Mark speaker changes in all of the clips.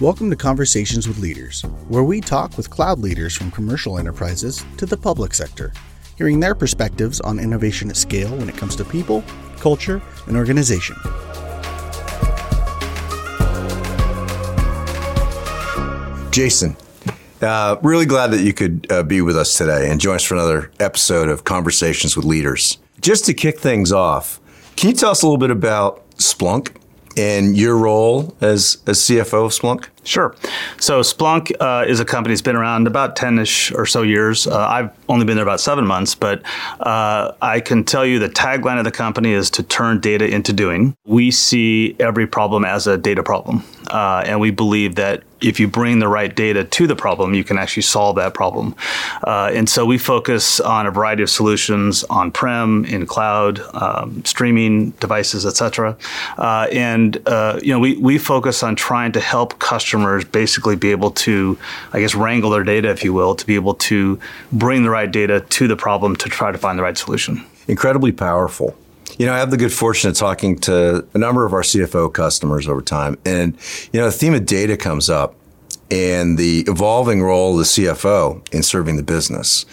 Speaker 1: Welcome to Conversations with Leaders, where we talk with cloud leaders from commercial enterprises to the public sector, hearing their perspectives on innovation at scale when it comes to people, culture, and organization.
Speaker 2: Jason, uh, really glad that you could uh, be with us today and join us for another episode of Conversations with Leaders. Just to kick things off, can you tell us a little bit about Splunk and your role as, CFO of Splunk?
Speaker 3: Sure. So Splunk uh, is a company that's been around about 10-ish or so years. Uh, I've only been there about seven months, but uh, I can tell you the tagline of the company is to turn data into doing. We see every problem as a data problem. Uh, and we believe that if you bring the right data to the problem, you can actually solve that problem. Uh, and so we focus on a variety of solutions on-prem, in cloud, um, streaming devices, et cetera. Uh, and uh, you know, we, we focus on trying to help customers basically be able to, I guess, wrangle their data, if you will, to be able to bring the right data to the problem to try to find the right solution.
Speaker 2: Incredibly powerful. You know, I have the good fortune of talking to a number of our CFO customers over time. And, you know, the theme of data comes up and the evolving role of the CFO in serving the business.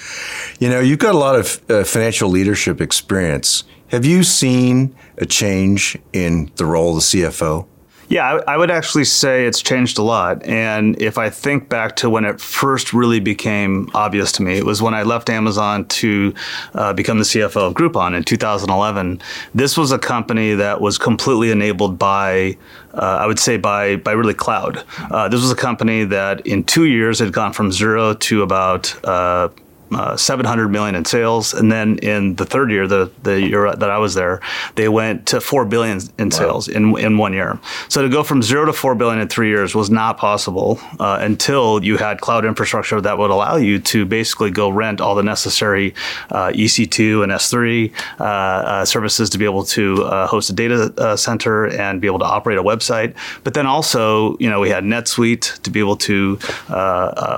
Speaker 2: You know, you've got a lot of uh, financial leadership experience. Have you seen a change in the role of the CFO?
Speaker 3: Yeah, I, I, would actually say it's changed a lot. And if I think back to when it first really became obvious to me, it was when I left Amazon to uh, become the CFO of Groupon in 2011. This was a company that was completely enabled by, uh, I would say, by by really cloud. Uh, this was a company that in two years had gone from zero to about uh, uh, 700 million in sales, and then in the third year, the the year that I was there, they went to four billion in sales wow. in in one year. So to go from zero to four billion in three years was not possible uh, until you had cloud infrastructure that would allow you to basically go rent all the necessary uh, EC2 and S3 uh, uh, services to be able to uh, host a data center and be able to operate a website. But then also, you know, we had NetSuite to be able to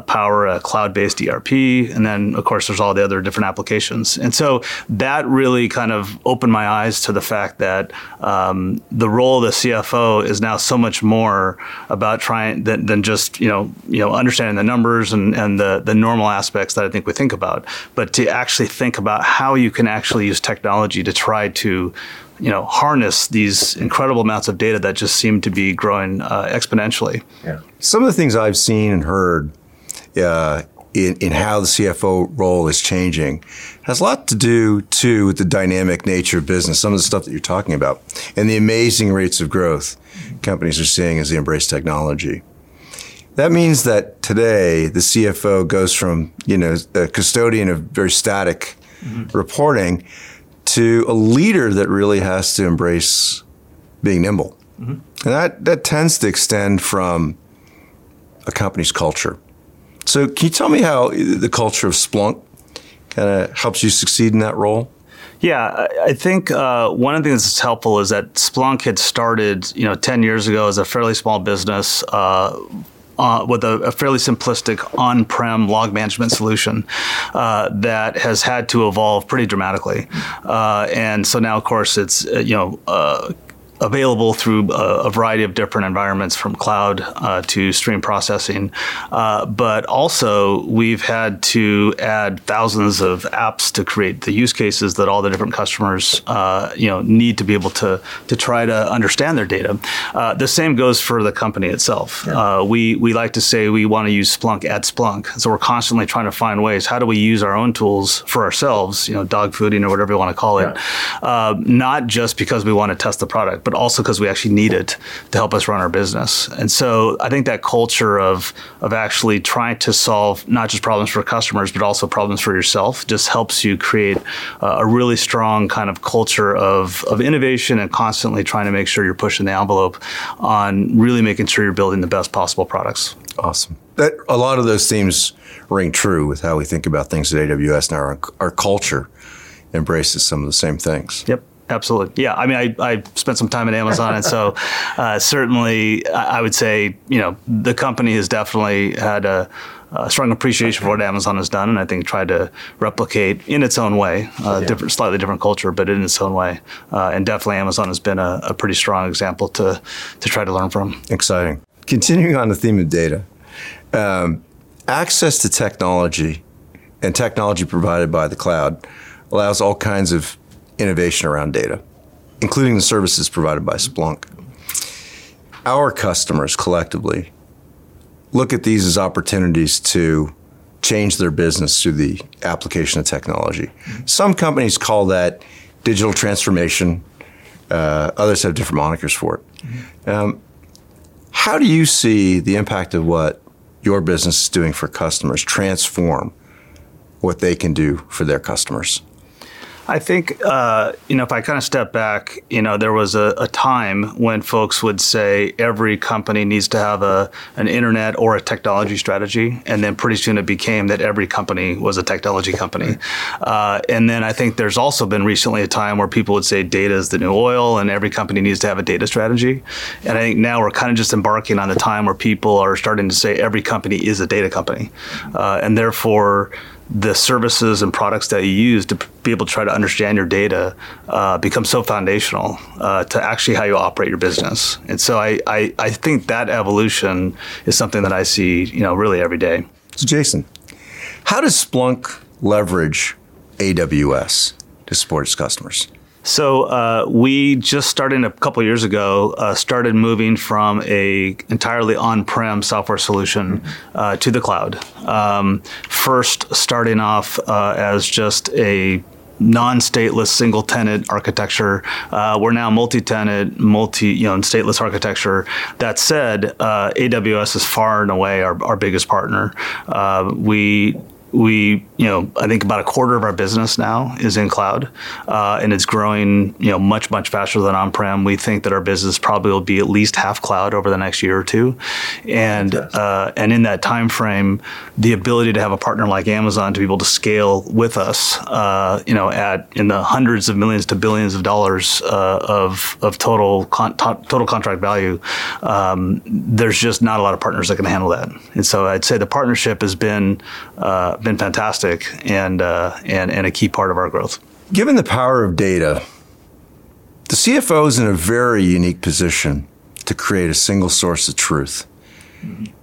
Speaker 3: power a cloud-based ERP, and then of course, there's all the other different applications. And so that really kind of opened my eyes to the fact that um, the role of the CFO is now so much more about trying than, than just you know you know understanding the numbers and, and the the normal aspects that I think we think about, but to actually think about how you can actually use technology to try to you know harness these incredible amounts of data that just seem to be growing uh, exponentially.
Speaker 2: Yeah. Some of the things I've seen and heard uh, in, in how the CFO role is changing has a lot to do too with the dynamic nature of business, some of the stuff that you're talking about, and the amazing rates of growth companies are seeing as they embrace technology. That means that today the CFO goes from, you know, a custodian of very static mm-hmm. reporting to a leader that really has to embrace being nimble. Mm-hmm. And that, that tends to extend from a company's culture. So, can you tell me how the culture of Splunk kind of helps you succeed in that role?
Speaker 3: Yeah, I think uh, one of the things that's helpful is that Splunk had started, you know, 10 years ago as a fairly small business. Uh, uh, with a, a, fairly simplistic on-prem log management solution uh, that has had to evolve pretty dramatically, uh, and so now, of course, it's uh, you know uh, available through a, a, variety of different environments from cloud uh, to stream processing. Uh, but also, we've had to add thousands of apps to create the use cases that all the different customers uh, you know, need to be able to, to try to understand their data. Uh, the same goes for the company itself. Yeah. Uh, we, we like to say we want to use Splunk at Splunk. So we're constantly trying to find ways how do we use our own tools for ourselves, you know, dog fooding or whatever you want to call it, yeah. Uh, not just because we want to test the product but also because we actually need it to help us run our business. And so I think that culture of of actually trying to solve not just problems for customers, but also problems for yourself just helps you create uh, a really strong kind of culture of, of innovation and constantly trying to make sure you're pushing the envelope on really making sure you're building the best possible products.
Speaker 2: Awesome. That a lot of those themes ring true with how we think about things at AWS and Our, our culture embraces some of the same things.
Speaker 3: Yep. Absolutely. Yeah. I mean, I, I spent some time at Amazon, and so uh, certainly I would say, you know, the company has definitely had a, a, strong appreciation for what Amazon has done, and I think tried to replicate in its own way, uh, yeah. different, slightly different culture, but in its own way. Uh, and definitely Amazon has been a, a, pretty strong example to, to try to learn from.
Speaker 2: Exciting. continuing on the theme of data, um, access to technology and technology provided by the cloud allows all kinds of innovation around data, including the services provided by Splunk. Our customers collectively look at these as opportunities to change their business through the application of technology. Some companies call that digital transformation. Uh, others have different monikers for it. Um, how do you see the impact of what your business is doing for customers transform what they can do for their customers?
Speaker 3: I think, uh, you know, if I kind of step back, you know, there was a, a, time when folks would say every company needs to have a, an internet or a technology strategy. And then pretty soon it became that every company was a technology company. Uh, and then I think there's also been recently a time where people would say data is the new oil and every company needs to have a data strategy. And I think now we're kind of just embarking on the time where people are starting to say every company is a data company. Uh, and therefore, the services and products that you use to be able to try to understand your data uh, become so foundational uh, to actually how you operate your business. And so I, I, I, think that evolution is something that I see, you know, really every day.
Speaker 2: So Jason, how does Splunk leverage AWS to support its customers?
Speaker 3: So uh, we just started a couple years ago. Uh, started moving from a entirely on-prem software solution uh, to the cloud. Um, first, starting off uh, as just a non-stateless single-tenant architecture. Uh, we're now multi-tenant, multi, you know, stateless architecture. That said, uh, AWS is far and away our, our biggest partner. Uh, we we, you know, I think about a quarter of our business now is in cloud, uh, and it's growing, you know, much much faster than on-prem. We think that our business probably will be at least half cloud over the next year or two, and uh, and in that time frame, the ability to have a partner like Amazon to be able to scale with us, uh, you know, at in the hundreds of millions to billions of dollars uh, of of total con- total contract value, um, there's just not a lot of partners that can handle that, and so I'd say the partnership has been uh, been fantastic and, uh, and, and a key part of our growth.
Speaker 2: Given the power of data, the CFO is in a very unique position to create a single source of truth.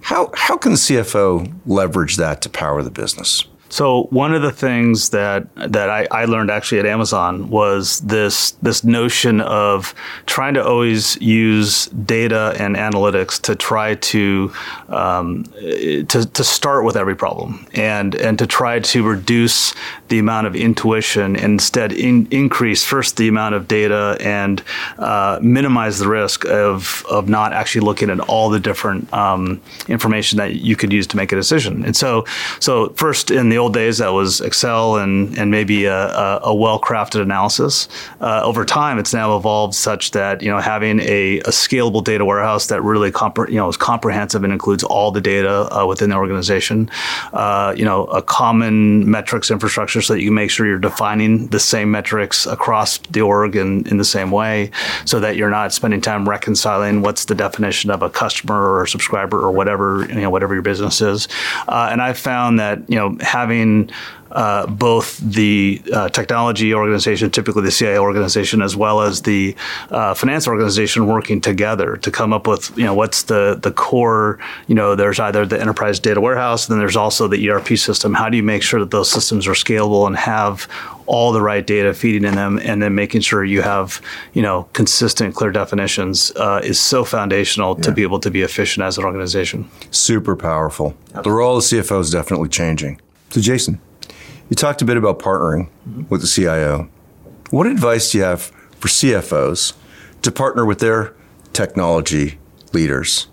Speaker 2: How, how can the CFO leverage that to power the business?
Speaker 3: So one of the things that that I, I, learned actually at Amazon was this this notion of trying to always use data and analytics to try to um, to, to start with every problem and and to try to reduce the amount of intuition and instead in, increase first the amount of data and uh, minimize the risk of of not actually looking at all the different um, information that you could use to make a decision. And so so first in the old days that was Excel and, and maybe a, a, a well crafted analysis. Uh, over time, it's now evolved such that you know having a, a scalable data warehouse that really compre- you know is comprehensive and includes all the data uh, within the organization. Uh, you know, a common metrics infrastructure so that you can make sure you're defining the same metrics across the org in, in the same way, so that you're not spending time reconciling what's the definition of a customer or a subscriber or whatever you know whatever your business is. Uh, and I've found that you know having having uh, both the uh, technology organization, typically the CIO organization, as well as the uh, finance organization working together to come up with, you know, what's the the core. You know, there's either the enterprise data warehouse, and then there's also the ERP system. How do you make sure that those systems are scalable and have all the right data feeding in them, and then making sure you have, you know, consistent, clear definitions uh, is so foundational yeah. to be able to be efficient as an organization.
Speaker 2: Super powerful. The role of CFO is definitely changing. So, Jason, you talked a bit about partnering with the CIO. What advice do you have for CFOs to partner with their technology leaders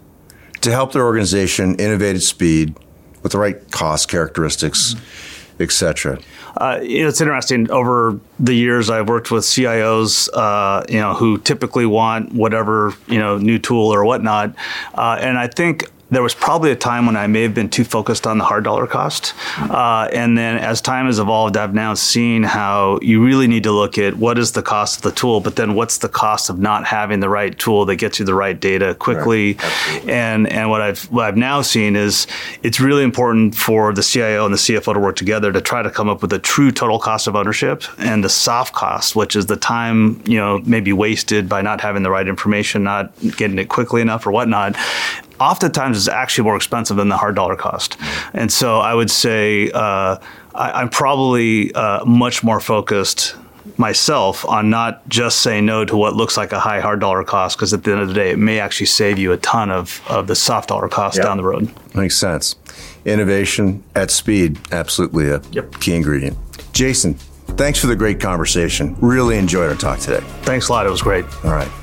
Speaker 2: to help their organization innovate at speed with the right cost characteristics, mm-hmm. et cetera?
Speaker 3: Uh, it's interesting. Over the years, I've worked with CIOs, uh, you know, who typically want whatever you know new tool or whatnot, uh, and I think there was probably a time when I may have been too focused on the hard dollar cost. Uh, and then as time has evolved, I've now seen how you really need to look at what is the cost of the tool, but then what's the cost of not having the right tool that gets you the right data quickly. Right. And and what I've what I've now seen is it's really important for the CIO and the CFO to work together to try to come up with a true total cost of ownership and the soft cost, which is the time you know maybe wasted by not having the right information, not getting it quickly enough or whatnot oftentimes is actually more expensive than the hard dollar cost. And so I would say uh, I, am probably uh, much more focused myself on not just saying no to what looks like a high hard dollar cost because at the end of the day it may actually save you a ton of, of the soft dollar cost yep. down the road.
Speaker 2: Makes sense. Innovation at speed absolutely a yep. key ingredient. Jason thanks for the great conversation. Really enjoyed our talk today.
Speaker 3: Thanks a lot. It was great.
Speaker 2: All right